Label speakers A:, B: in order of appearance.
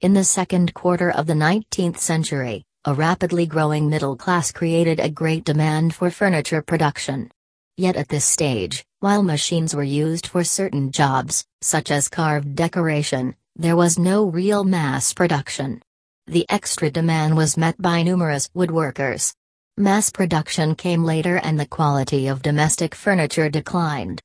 A: In the second quarter of the 19th century, a rapidly growing middle class created a great demand for furniture production. Yet at this stage, while machines were used for certain jobs, such as carved decoration, there was no real mass production. The extra demand was met by numerous woodworkers. Mass production came later and the quality of domestic furniture declined.